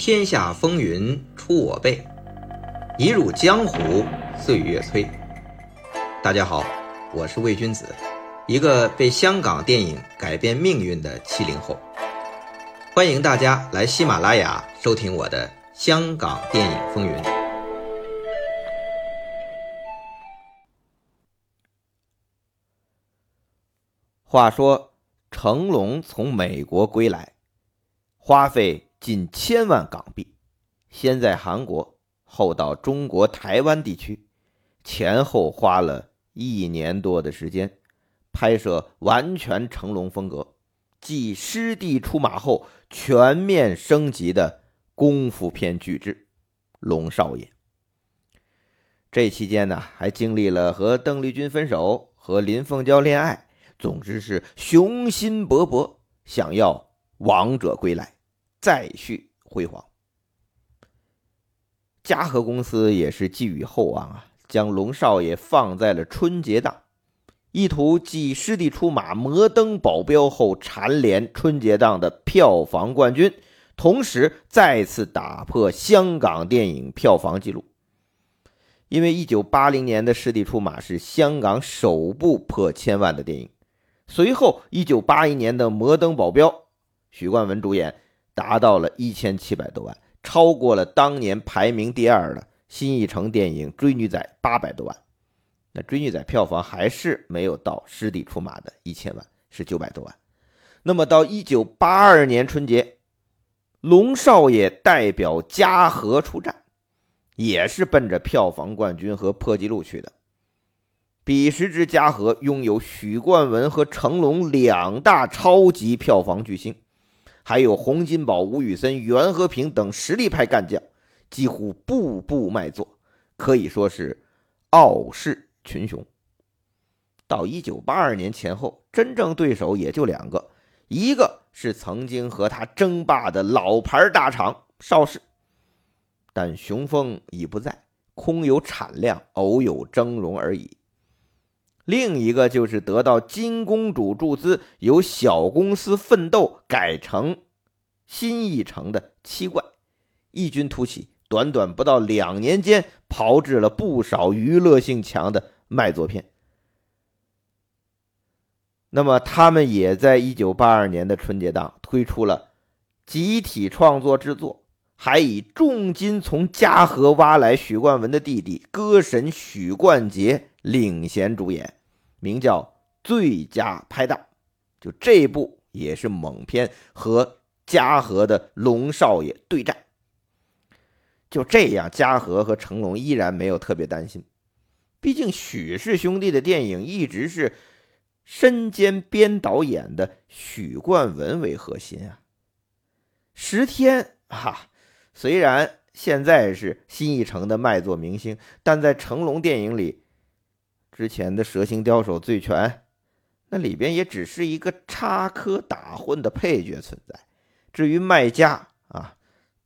天下风云出我辈，一入江湖岁月催。大家好，我是魏君子，一个被香港电影改变命运的七零后。欢迎大家来喜马拉雅收听我的《香港电影风云》。话说成龙从美国归来，花费。近千万港币，先在韩国，后到中国台湾地区，前后花了一年多的时间，拍摄完全成龙风格，继师弟出马后全面升级的功夫片巨制《龙少爷》。这期间呢，还经历了和邓丽君分手，和林凤娇恋爱，总之是雄心勃勃，想要王者归来。再续辉煌，嘉禾公司也是寄予厚望啊，将龙少爷放在了春节档，意图继师弟出马、摩登保镖后蝉联春节档的票房冠军，同时再次打破香港电影票房纪录。因为一九八零年的师弟出马是香港首部破千万的电影，随后一九八一年的摩登保镖，许冠文主演。达到了一千七百多万，超过了当年排名第二的新艺城电影《追女仔》八百多万。那《追女仔》票房还是没有到师弟出马的一千万，是九百多万。那么到一九八二年春节，龙少爷代表嘉禾出战，也是奔着票房冠军和破纪录去的。彼时之嘉禾拥有许冠文和成龙两大超级票房巨星。还有洪金宝、吴宇森、袁和平等实力派干将，几乎步步卖座，可以说是傲视群雄。到一九八二年前后，真正对手也就两个，一个是曾经和他争霸的老牌大厂邵氏，但雄风已不在，空有产量，偶有峥嵘而已。另一个就是得到金公主注资，由小公司奋斗改成新艺城的七怪，异军突起，短短不到两年间炮制了不少娱乐性强的卖座片。那么，他们也在一九八二年的春节档推出了集体创作制作，还以重金从嘉禾挖来许冠文的弟弟歌神许冠杰领衔主演。名叫《最佳拍档》，就这部也是猛片，和嘉禾的龙少爷对战。就这样，嘉禾和成龙依然没有特别担心，毕竟许氏兄弟的电影一直是身兼编导演的许冠文为核心啊。十天哈，虽然现在是新艺城的卖座明星，但在成龙电影里。之前的蛇形刁手、醉拳，那里边也只是一个插科打诨的配角存在。至于卖家啊，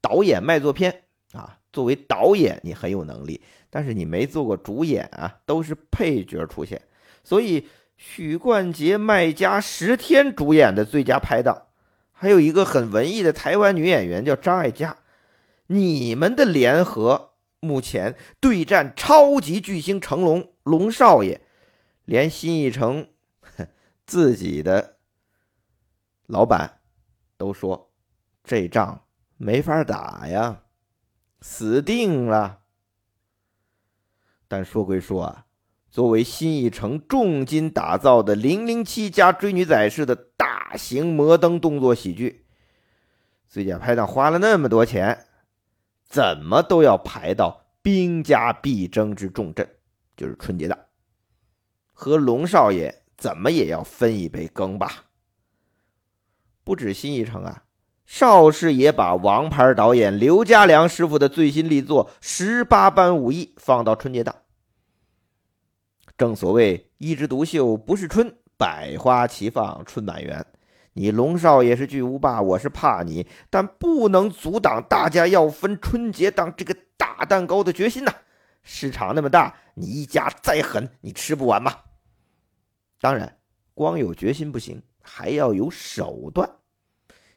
导演卖座片啊，作为导演你很有能力，但是你没做过主演啊，都是配角出现。所以许冠杰卖家十天主演的最佳拍档，还有一个很文艺的台湾女演员叫张艾嘉，你们的联合。目前对战超级巨星成龙，龙少爷，连新一城自己的老板都说这仗没法打呀，死定了。但说归说啊，作为新一城重金打造的《零零七》加《追女仔》式的大型摩登动作喜剧，最佳拍档花了那么多钱。怎么都要排到兵家必争之重镇，就是春节档，和龙少爷怎么也要分一杯羹吧。不止新一城啊，邵氏也把王牌导演刘家良师傅的最新力作《十八般武艺》放到春节档。正所谓一枝独秀不是春，百花齐放春满园。你龙少爷是巨无霸，我是怕你，但不能阻挡大家要分春节档这个大蛋糕的决心呐！市场那么大，你一家再狠，你吃不完吗？当然，光有决心不行，还要有手段。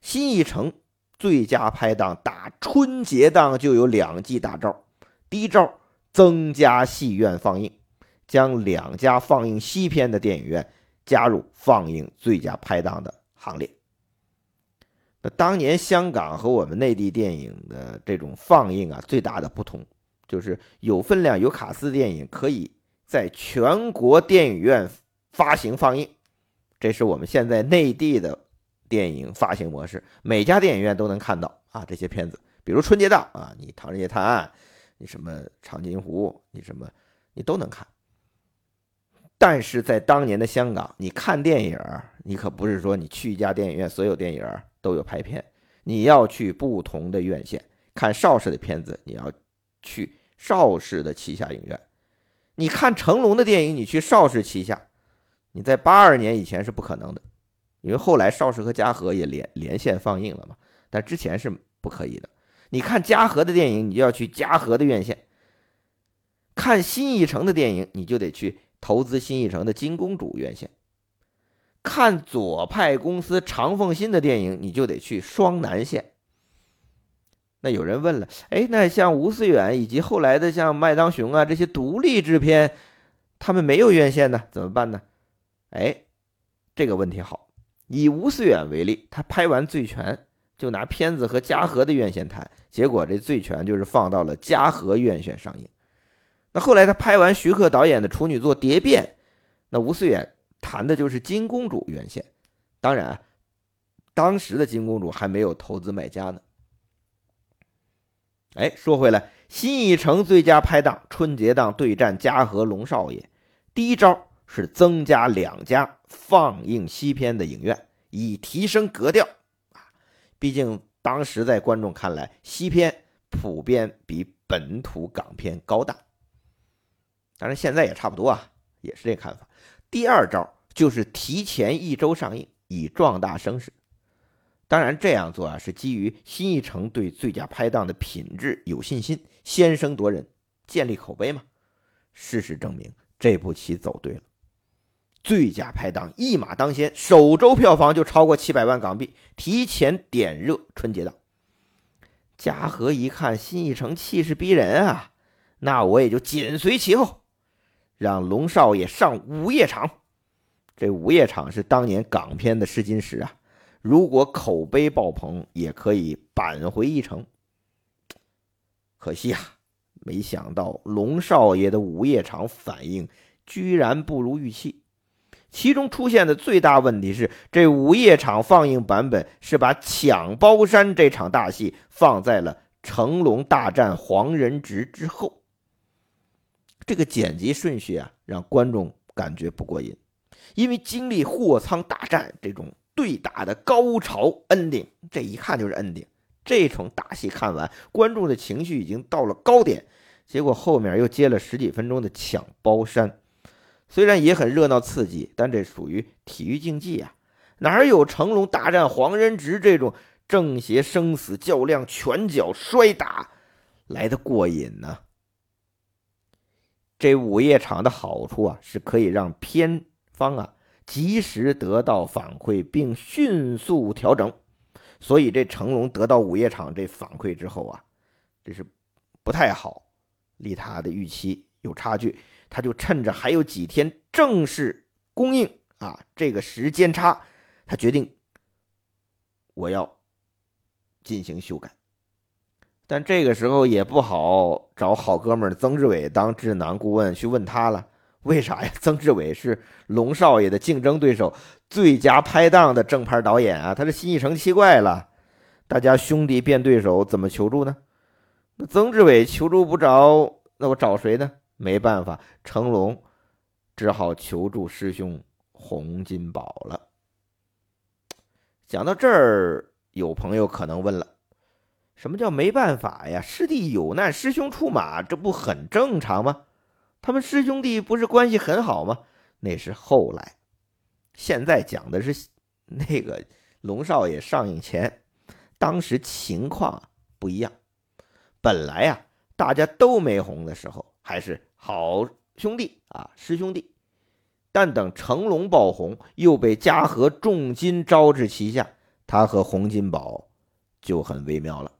新艺城最佳拍档打春节档就有两记大招。第一招，增加戏院放映，将两家放映西片的电影院加入放映最佳拍档的行列。那当年香港和我们内地电影的这种放映啊，最大的不同就是有分量、有卡司电影可以在全国电影院发行放映，这是我们现在内地的电影发行模式，每家电影院都能看到啊这些片子，比如春节档啊，你《唐人街探案》。你什么长津湖，你什么，你都能看。但是在当年的香港，你看电影，你可不是说你去一家电影院，所有电影都有排片，你要去不同的院线看邵氏的片子，你要去邵氏的旗下影院。你看成龙的电影，你去邵氏旗下，你在八二年以前是不可能的，因为后来邵氏和嘉禾也连连线放映了嘛，但之前是不可以的。你看嘉禾的电影，你就要去嘉禾的院线；看新艺城的电影，你就得去投资新艺城的金公主院线；看左派公司长凤新的电影，你就得去双南线。那有人问了，哎，那像吴思远以及后来的像麦当雄啊这些独立制片，他们没有院线呢，怎么办呢？哎，这个问题好，以吴思远为例，他拍完《醉拳》。就拿片子和嘉禾的院线谈，结果这《醉拳》就是放到了嘉禾院线上映。那后来他拍完徐克导演的处女作《蝶变》，那吴思远谈的就是金公主院线。当然，当时的金公主还没有投资买家呢。哎，说回来，新艺城最佳拍档春节档对战嘉禾龙少爷，第一招是增加两家放映西片的影院，以提升格调。毕竟当时在观众看来，西片普遍比本土港片高档。当然现在也差不多啊，也是这看法。第二招就是提前一周上映，以壮大声势。当然这样做啊，是基于新艺城对最佳拍档的品质有信心，先声夺人，建立口碑嘛。事实证明，这步棋走对了。最佳拍档一马当先，首周票房就超过七百万港币，提前点热春节档。嘉禾一看新艺城气势逼人啊，那我也就紧随其后，让龙少爷上午夜场。这午夜场是当年港片的试金石啊，如果口碑爆棚，也可以扳回一城。可惜啊，没想到龙少爷的午夜场反应居然不如预期。其中出现的最大问题是，这午夜场放映版本是把抢包山这场大戏放在了成龙大战黄仁直之后。这个剪辑顺序啊，让观众感觉不过瘾，因为经历货仓大战这种对打的高潮 ending，这一看就是 ending。这种大戏看完，观众的情绪已经到了高点，结果后面又接了十几分钟的抢包山。虽然也很热闹刺激，但这属于体育竞技啊，哪有成龙大战黄仁植这种正邪生死较量、拳脚摔打来的过瘾呢？这午夜场的好处啊，是可以让片方啊及时得到反馈并迅速调整，所以这成龙得到午夜场这反馈之后啊，这是不太好，离他的预期有差距。他就趁着还有几天正式供应啊，这个时间差，他决定我要进行修改。但这个时候也不好找好哥们曾志伟当智囊顾问去问他了，为啥呀？曾志伟是龙少爷的竞争对手，最佳拍档的正牌导演啊，他是新艺城奇怪了，大家兄弟变对手，怎么求助呢？那曾志伟求助不着，那我找谁呢？没办法，成龙只好求助师兄洪金宝了。讲到这儿，有朋友可能问了：什么叫没办法呀？师弟有难，师兄出马，这不很正常吗？他们师兄弟不是关系很好吗？那是后来，现在讲的是那个龙少爷上映前，当时情况不一样。本来呀，大家都没红的时候，还是。好兄弟啊，师兄弟，但等成龙爆红，又被嘉禾重金招至旗下，他和洪金宝就很微妙了。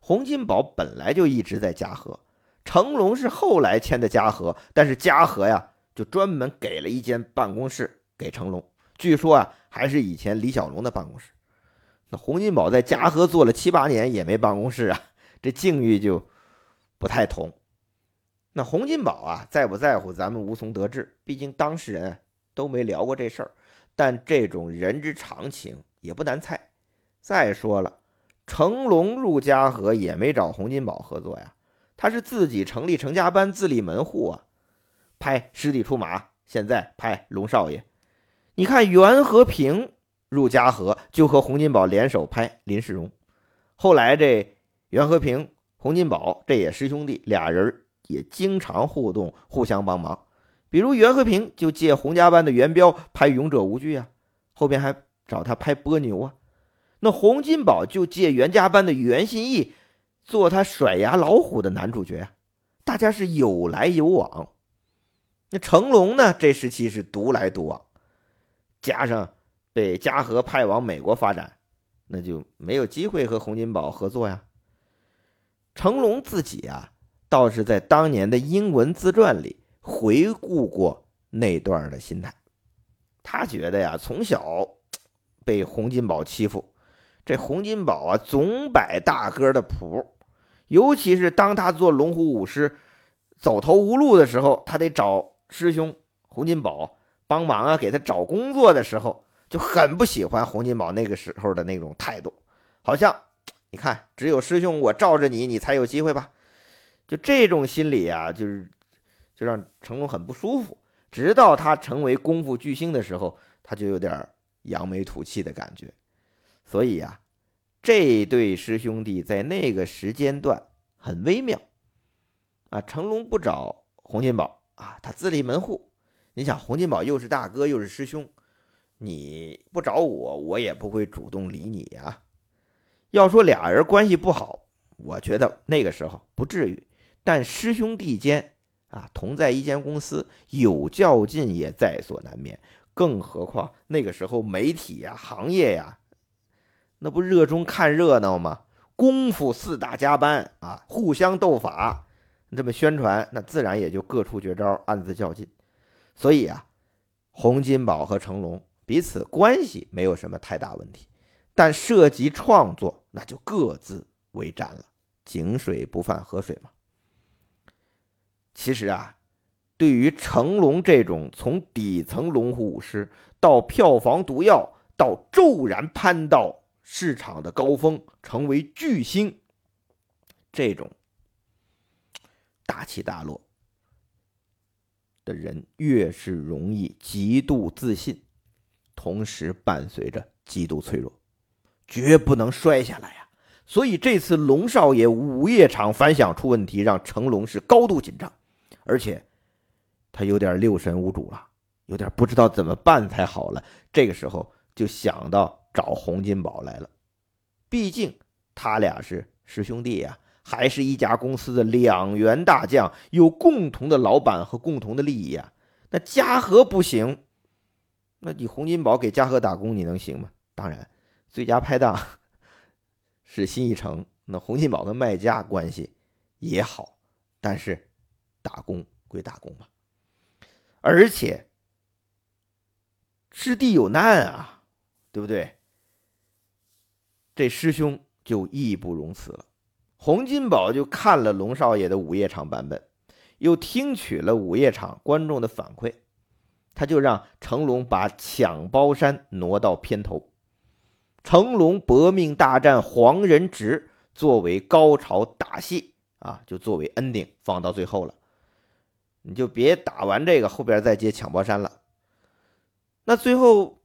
洪金宝本来就一直在嘉禾，成龙是后来签的嘉禾，但是嘉禾呀就专门给了一间办公室给成龙，据说啊还是以前李小龙的办公室。那洪金宝在嘉禾做了七八年也没办公室啊，这境遇就不太同。那洪金宝啊在不在乎咱们无从得知，毕竟当事人都没聊过这事儿。但这种人之常情也不难猜。再说了，成龙入嘉禾也没找洪金宝合作呀，他是自己成立成家班自立门户啊，拍《师弟出马》，现在拍《龙少爷》。你看袁和平入嘉禾就和洪金宝联手拍《林世荣》，后来这袁和平、洪金宝这也师兄弟，俩人也经常互动，互相帮忙。比如袁和平就借洪家班的袁彪拍《勇者无惧》啊，后边还找他拍《波牛》啊。那洪金宝就借袁家班的袁心义做他甩牙老虎的男主角，大家是有来有往。那成龙呢，这时期是独来独往，加上被嘉禾派往美国发展，那就没有机会和洪金宝合作呀。成龙自己啊，倒是在当年的英文自传里。回顾过那段的心态，他觉得呀，从小被洪金宝欺负，这洪金宝啊总摆大哥的谱，尤其是当他做龙虎武师走投无路的时候，他得找师兄洪金宝帮忙啊，给他找工作的时候，就很不喜欢洪金宝那个时候的那种态度，好像你看，只有师兄我罩着你，你才有机会吧？就这种心理啊，就是。就让成龙很不舒服，直到他成为功夫巨星的时候，他就有点扬眉吐气的感觉。所以呀，这对师兄弟在那个时间段很微妙啊。成龙不找洪金宝啊，他自立门户。你想，洪金宝又是大哥又是师兄，你不找我，我也不会主动理你呀。要说俩人关系不好，我觉得那个时候不至于，但师兄弟间。啊，同在一间公司，有较劲也在所难免。更何况那个时候媒体呀、行业呀，那不热衷看热闹吗？功夫四大家班啊，互相斗法，这么宣传，那自然也就各出绝招，暗自较劲。所以啊，洪金宝和成龙彼此关系没有什么太大问题，但涉及创作，那就各自为战了。井水不犯河水嘛。其实啊，对于成龙这种从底层龙虎武师到票房毒药，到骤然攀到市场的高峰，成为巨星，这种大起大落的人，越是容易极度自信，同时伴随着极度脆弱，绝不能摔下来呀。所以这次龙少爷午夜场反响出问题，让成龙是高度紧张。而且，他有点六神无主了，有点不知道怎么办才好了。这个时候就想到找洪金宝来了，毕竟他俩是师兄弟呀，还是一家公司的两员大将，有共同的老板和共同的利益呀。那嘉禾不行，那你洪金宝给嘉禾打工，你能行吗？当然，最佳拍档 是新一城，那洪金宝跟卖家关系也好，但是。打工归打工嘛，而且师弟有难啊，对不对？这师兄就义不容辞了。洪金宝就看了龙少爷的午夜场版本，又听取了午夜场观众的反馈，他就让成龙把抢包山挪到片头，成龙搏命大战黄仁直作为高潮打戏啊，就作为 ending 放到最后了。你就别打完这个，后边再接抢包山了。那最后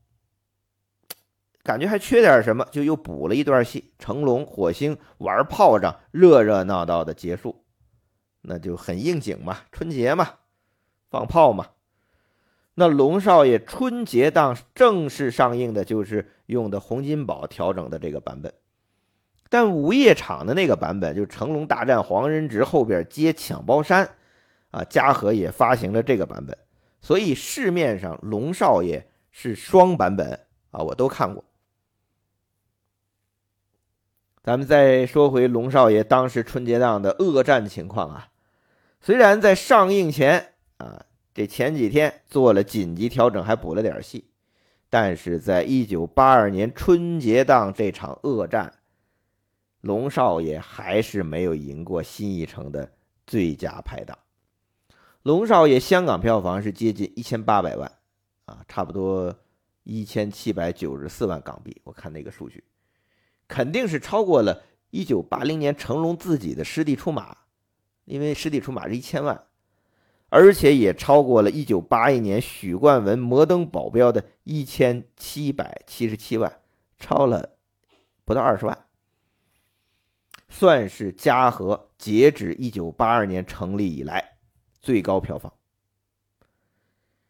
感觉还缺点什么，就又补了一段戏，成龙、火星玩炮仗，热热闹闹的结束，那就很应景嘛，春节嘛，放炮嘛。那龙少爷春节档正式上映的就是用的洪金宝调整的这个版本，但午夜场的那个版本，就成龙大战黄仁直后边接抢包山。啊，嘉禾也发行了这个版本，所以市面上龙少爷是双版本啊，我都看过。咱们再说回龙少爷当时春节档的恶战情况啊，虽然在上映前啊，这前几天做了紧急调整，还补了点戏，但是在一九八二年春节档这场恶战，龙少爷还是没有赢过新艺城的最佳拍档。龙少爷香港票房是接近一千八百万，啊，差不多一千七百九十四万港币。我看那个数据，肯定是超过了一九八零年成龙自己的《师弟出马》，因为《师弟出马》是一千万，而且也超过了一九八一年许冠文《摩登保镖》的一千七百七十七万，超了不到二十万，算是嘉禾截止一九八二年成立以来。最高票房。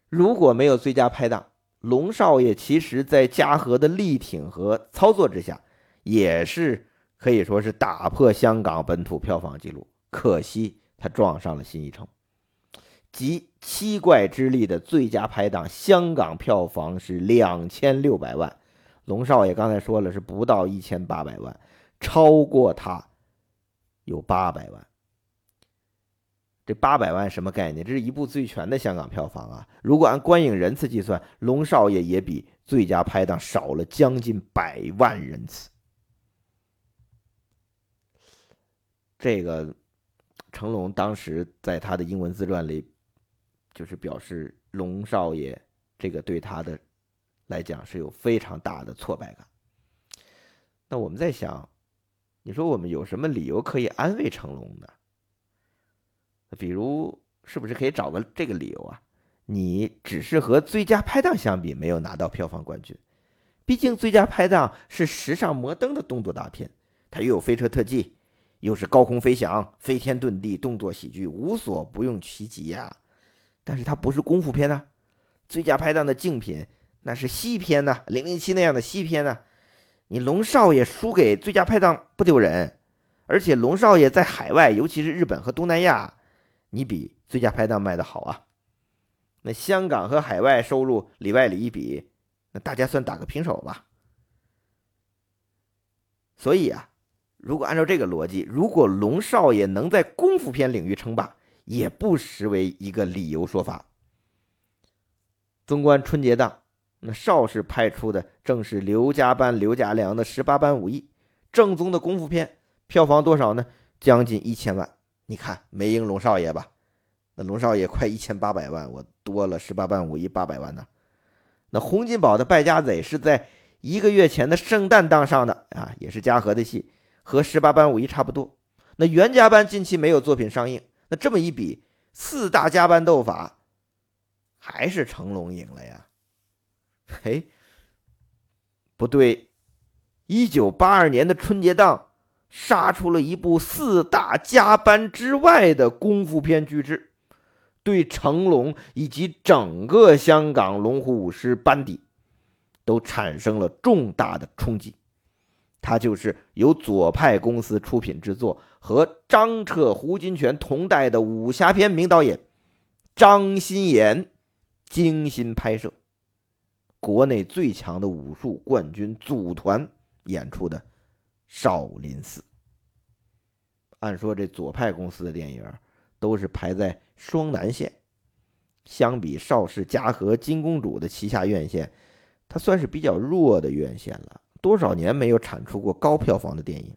如果没有最佳拍档，龙少爷其实在嘉禾的力挺和操作之下，也是可以说是打破香港本土票房纪录。可惜他撞上了新一城，集七怪之力的最佳拍档，香港票房是两千六百万，龙少爷刚才说了是不到一千八百万，超过他有八百万。这八百万什么概念？这是一部最全的香港票房啊！如果按观影人次计算，《龙少爷》也比最佳拍档少了将近百万人次。这个成龙当时在他的英文自传里，就是表示龙少爷这个对他的来讲是有非常大的挫败感。那我们在想，你说我们有什么理由可以安慰成龙呢？比如，是不是可以找个这个理由啊？你只是和最佳拍档相比，没有拿到票房冠军。毕竟最佳拍档是时尚摩登的动作大片，它又有飞车特技，又是高空飞翔、飞天遁地动作喜剧，无所不用其极呀。但是它不是功夫片呐。最佳拍档的竞品那是西片呐，零零七那样的西片呐。你龙少爷输给最佳拍档不丢人，而且龙少爷在海外，尤其是日本和东南亚。你比最佳拍档卖的好啊，那香港和海外收入里外里一比，那大家算打个平手吧。所以啊，如果按照这个逻辑，如果龙少爷能在功夫片领域称霸，也不失为一个理由说法。纵观春节档，那邵氏派出的正是刘家班、刘家良的十八般武艺，正宗的功夫片，票房多少呢？将近一千万。你看没赢龙少爷吧？那龙少爷快一千八百万，我多了十八般武艺八百万呢。那洪金宝的败家贼是在一个月前的圣诞档上的啊，也是嘉禾的戏，和十八般武艺差不多。那袁家班近期没有作品上映，那这么一比，四大家班斗法还是成龙赢了呀？嘿，不对，一九八二年的春节档。杀出了一部四大家班之外的功夫片巨制，对成龙以及整个香港龙虎舞狮班底都产生了重大的冲击。它就是由左派公司出品制作，和张彻、胡金铨同代的武侠片名导演张鑫炎精心拍摄，国内最强的武术冠军组团演出的。少林寺，按说这左派公司的电影都是排在双南线，相比邵氏、嘉禾、金公主的旗下院线，它算是比较弱的院线了。多少年没有产出过高票房的电影，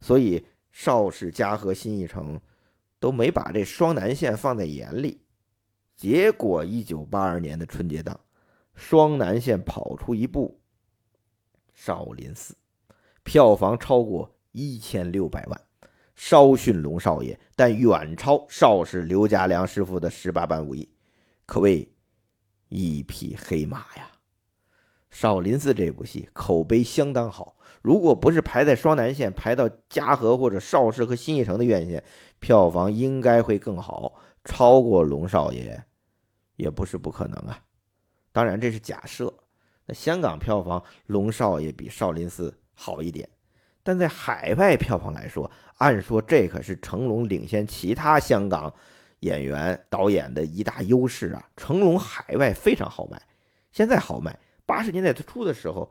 所以邵氏、嘉禾、新艺城都没把这双南线放在眼里。结果，一九八二年的春节档，双南线跑出一部《少林寺》。票房超过一千六百万，稍逊龙少爷，但远超邵氏刘家良师傅的十八般武艺，可谓一匹黑马呀！少林寺这部戏口碑相当好，如果不是排在双南线，排到嘉禾或者邵氏和新艺城的院线，票房应该会更好，超过龙少爷也不是不可能啊。当然这是假设。那香港票房，龙少爷比少林寺。好一点，但在海外票房来说，按说这可是成龙领先其他香港演员导演的一大优势啊！成龙海外非常好卖，现在好卖，八十年代初的时候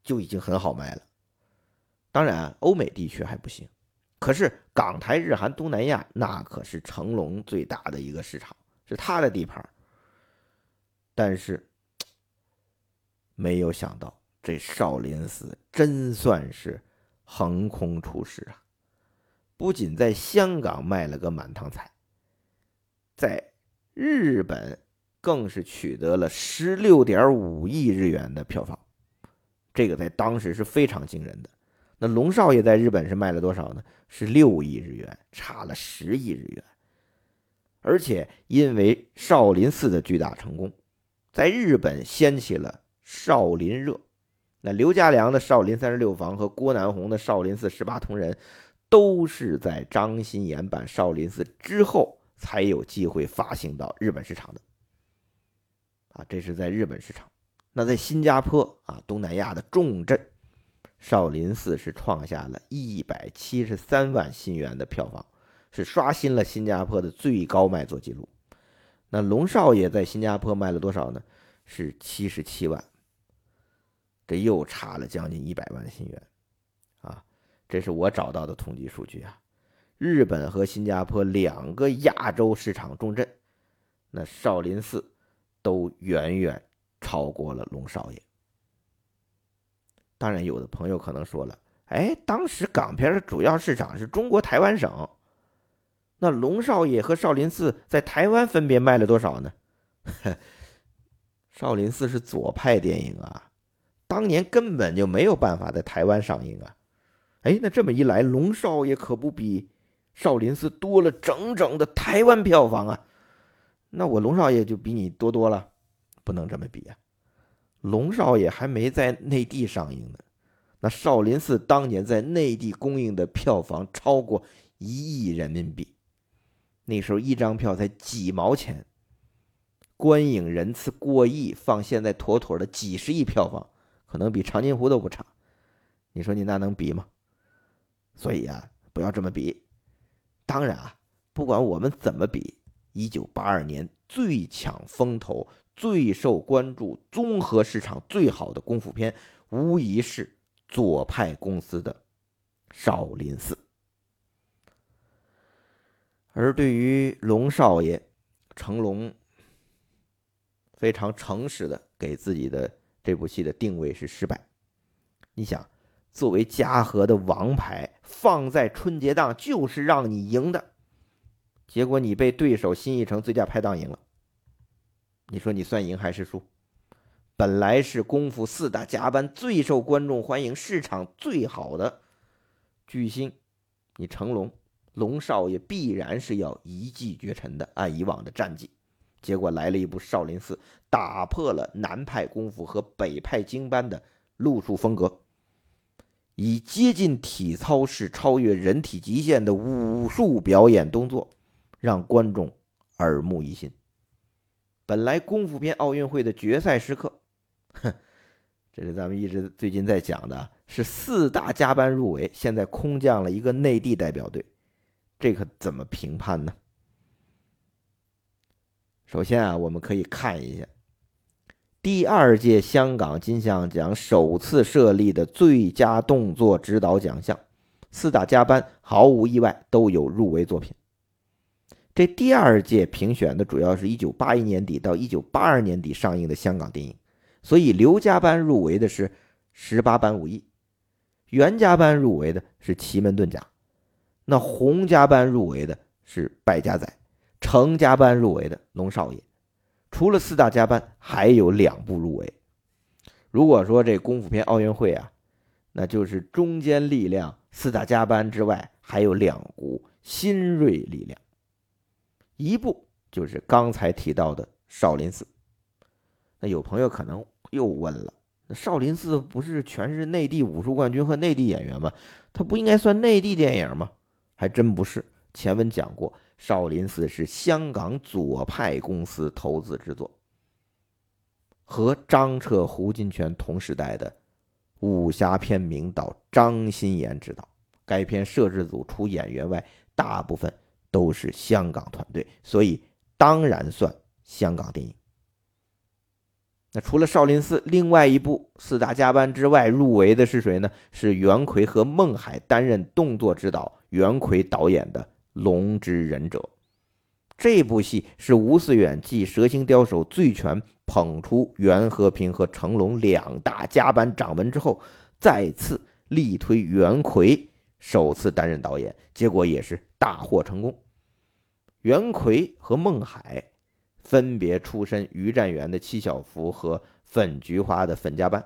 就已经很好卖了。当然，欧美地区还不行。可是港台日韩东南亚那可是成龙最大的一个市场，是他的地盘。但是没有想到，这少林寺真算是横空出世啊！不仅在香港卖了个满堂彩，在日本更是取得了十六点五亿日元的票房，这个在当时是非常惊人的。那龙少爷在日本是卖了多少呢？是六亿日元，差了十亿日元。而且因为少林寺的巨大成功，在日本掀起了少林热。那刘家良的少林三十六房和郭南红的少林寺十八铜人，都是在张新岩版少林寺之后才有机会发行到日本市场的。啊，这是在日本市场。那在新加坡啊，东南亚的重镇。少林寺是创下了一百七十三万新元的票房，是刷新了新加坡的最高卖座记录。那龙少爷在新加坡卖了多少呢？是七十七万，这又差了将近一百万新元啊！这是我找到的统计数据啊。日本和新加坡两个亚洲市场重镇，那少林寺都远远超过了龙少爷。当然，有的朋友可能说了：“哎，当时港片的主要市场是中国台湾省，那龙少爷和少林寺在台湾分别卖了多少呢？” 少林寺是左派电影啊，当年根本就没有办法在台湾上映啊。哎，那这么一来，龙少爷可不比少林寺多了整整的台湾票房啊？那我龙少爷就比你多多了，不能这么比啊。龙少爷还没在内地上映呢，那少林寺当年在内地公映的票房超过一亿人民币，那时候一张票才几毛钱，观影人次过亿，放现在妥妥的几十亿票房，可能比长津湖都不差。你说你那能比吗？所以啊，不要这么比。当然啊，不管我们怎么比，一九八二年最抢风头。最受关注、综合市场最好的功夫片，无疑是左派公司的《少林寺》。而对于龙少爷，成龙非常诚实的给自己的这部戏的定位是失败。你想，作为嘉禾的王牌，放在春节档就是让你赢的，结果你被对手新艺城最佳拍档赢了。你说你算赢还是输？本来是功夫四大家班最受观众欢迎、市场最好的巨星，你成龙龙少爷必然是要一骑绝尘的。按以往的战绩，结果来了一部少林寺，打破了南派功夫和北派经班的路数风格，以接近体操式、超越人体极限的武术表演动作，让观众耳目一新。本来功夫片奥运会的决赛时刻，哼，这是咱们一直最近在讲的，是四大加班入围，现在空降了一个内地代表队，这可怎么评判呢？首先啊，我们可以看一下第二届香港金像奖首次设立的最佳动作指导奖项，四大加班毫无意外都有入围作品。这第二届评选的主要是一九八一年底到一九八二年底上映的香港电影，所以刘家班入围的是十八般武艺，袁家班入围的是奇门遁甲，那洪家班入围的是败家仔，程家班入围的龙少爷。除了四大家班，还有两部入围。如果说这功夫片奥运会啊，那就是中坚力量四大家班之外，还有两股新锐力量。一部就是刚才提到的少林寺。那有朋友可能又问了：那少林寺不是全是内地武术冠军和内地演员吗？它不应该算内地电影吗？还真不是。前文讲过，少林寺是香港左派公司投资制作，和张彻、胡金铨同时代的武侠片名导张新岩执导。该片摄制组除演员外，大部分。都是香港团队，所以当然算香港电影。那除了少林寺，另外一部四大家班之外入围的是谁呢？是袁奎和孟海担任动作指导，袁奎导演的《龙之忍者》。这部戏是吴思远继《蛇形刁手》《醉拳》捧出袁和平和成龙两大家班掌门之后，再次力推袁奎首次担任导演，结果也是大获成功。袁奎和孟海。分别出身于占元的七小福和粉菊花的粉家班，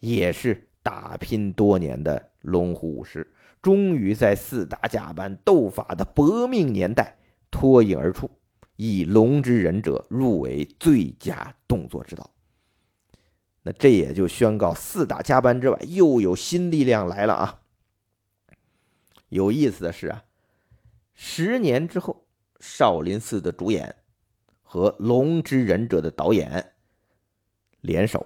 也是打拼多年的龙虎武师，终于在四大家班斗法的搏命年代脱颖而出，以《龙之忍者》入围最佳动作指导。那这也就宣告四大家班之外又有新力量来了啊！有意思的是啊，十年之后，少林寺的主演。和《龙之忍者》的导演联手，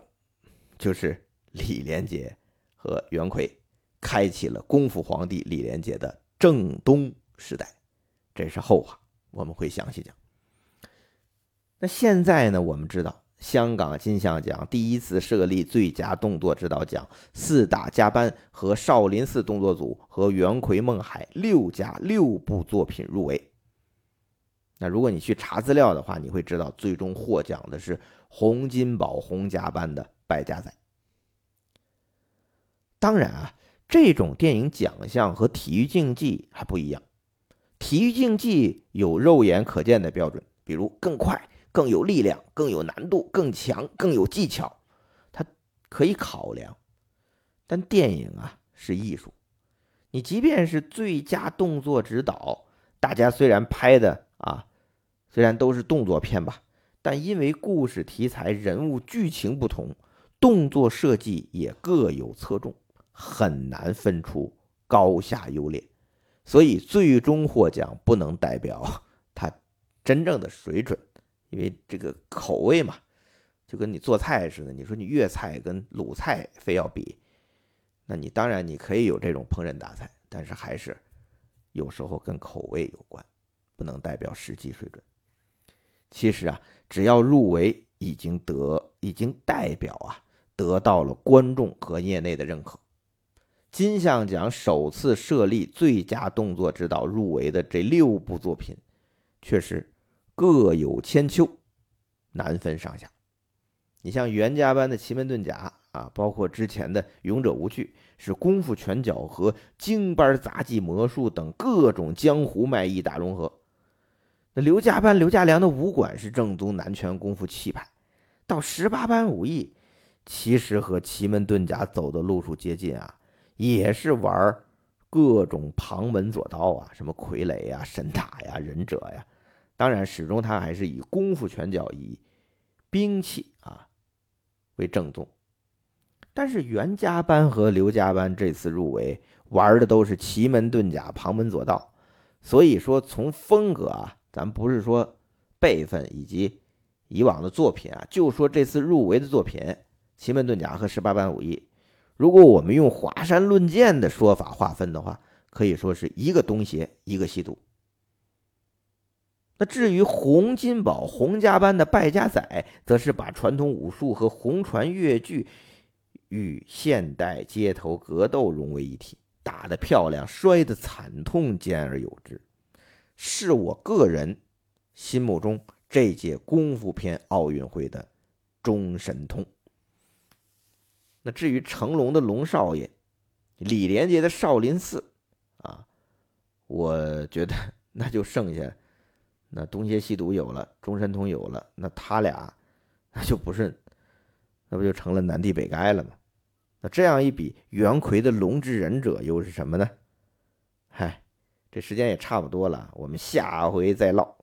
就是李连杰和袁奎，开启了功夫皇帝李连杰的正东时代。这是后话，我们会详细讲。那现在呢？我们知道，香港金像奖第一次设立最佳动作指导奖，四大加班和少林寺动作组和袁奎、孟海六家六部作品入围。那如果你去查资料的话，你会知道最终获奖的是洪金宝洪家班的败家仔。当然啊，这种电影奖项和体育竞技还不一样。体育竞技有肉眼可见的标准，比如更快、更有力量、更有难度、更强、更有技巧，它可以考量。但电影啊是艺术，你即便是最佳动作指导，大家虽然拍的啊。虽然都是动作片吧，但因为故事题材、人物、剧情不同，动作设计也各有侧重，很难分出高下优劣。所以最终获奖不能代表他真正的水准，因为这个口味嘛，就跟你做菜似的。你说你粤菜跟鲁菜非要比，那你当然你可以有这种烹饪大赛，但是还是有时候跟口味有关，不能代表实际水准。其实啊，只要入围，已经得已经代表啊得到了观众和业内的认可。金像奖首次设立最佳动作指导入围的这六部作品，确实各有千秋，难分上下。你像袁家班的奇门遁甲啊，包括之前的勇者无惧，是功夫拳脚和京班杂技魔术等各种江湖卖艺大融合。那刘家班刘家良的武馆是正宗南拳功夫气派，到十八般武艺，其实和奇门遁甲走的路数接近啊，也是玩各种旁门左道啊，什么傀儡呀、神打呀、忍者呀。当然，始终他还是以功夫拳脚、以兵器啊为正宗。但是袁家班和刘家班这次入围，玩的都是奇门遁甲、旁门左道，所以说从风格啊。咱不是说辈分以及以往的作品啊，就说这次入围的作品《奇门遁甲》和《十八般武艺》，如果我们用华山论剑的说法划分的话，可以说是一个东邪，一个西毒。那至于洪金宝洪家班的败家仔，则是把传统武术和红船越剧与现代街头格斗融为一体，打得漂亮，摔得惨痛，兼而有之。是我个人心目中这届功夫片奥运会的中神通。那至于成龙的龙少爷，李连杰的少林寺，啊，我觉得 那就剩下那东邪西毒有了，中神通有了，那他俩那就不是，那不就成了南帝北丐了吗？那这样一比，袁奎的龙之忍者又是什么呢？嗨。这时间也差不多了，我们下回再唠。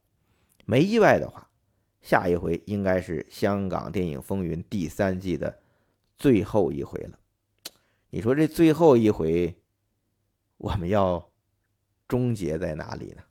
没意外的话，下一回应该是香港电影风云第三季的最后一回了。你说这最后一回，我们要终结在哪里呢？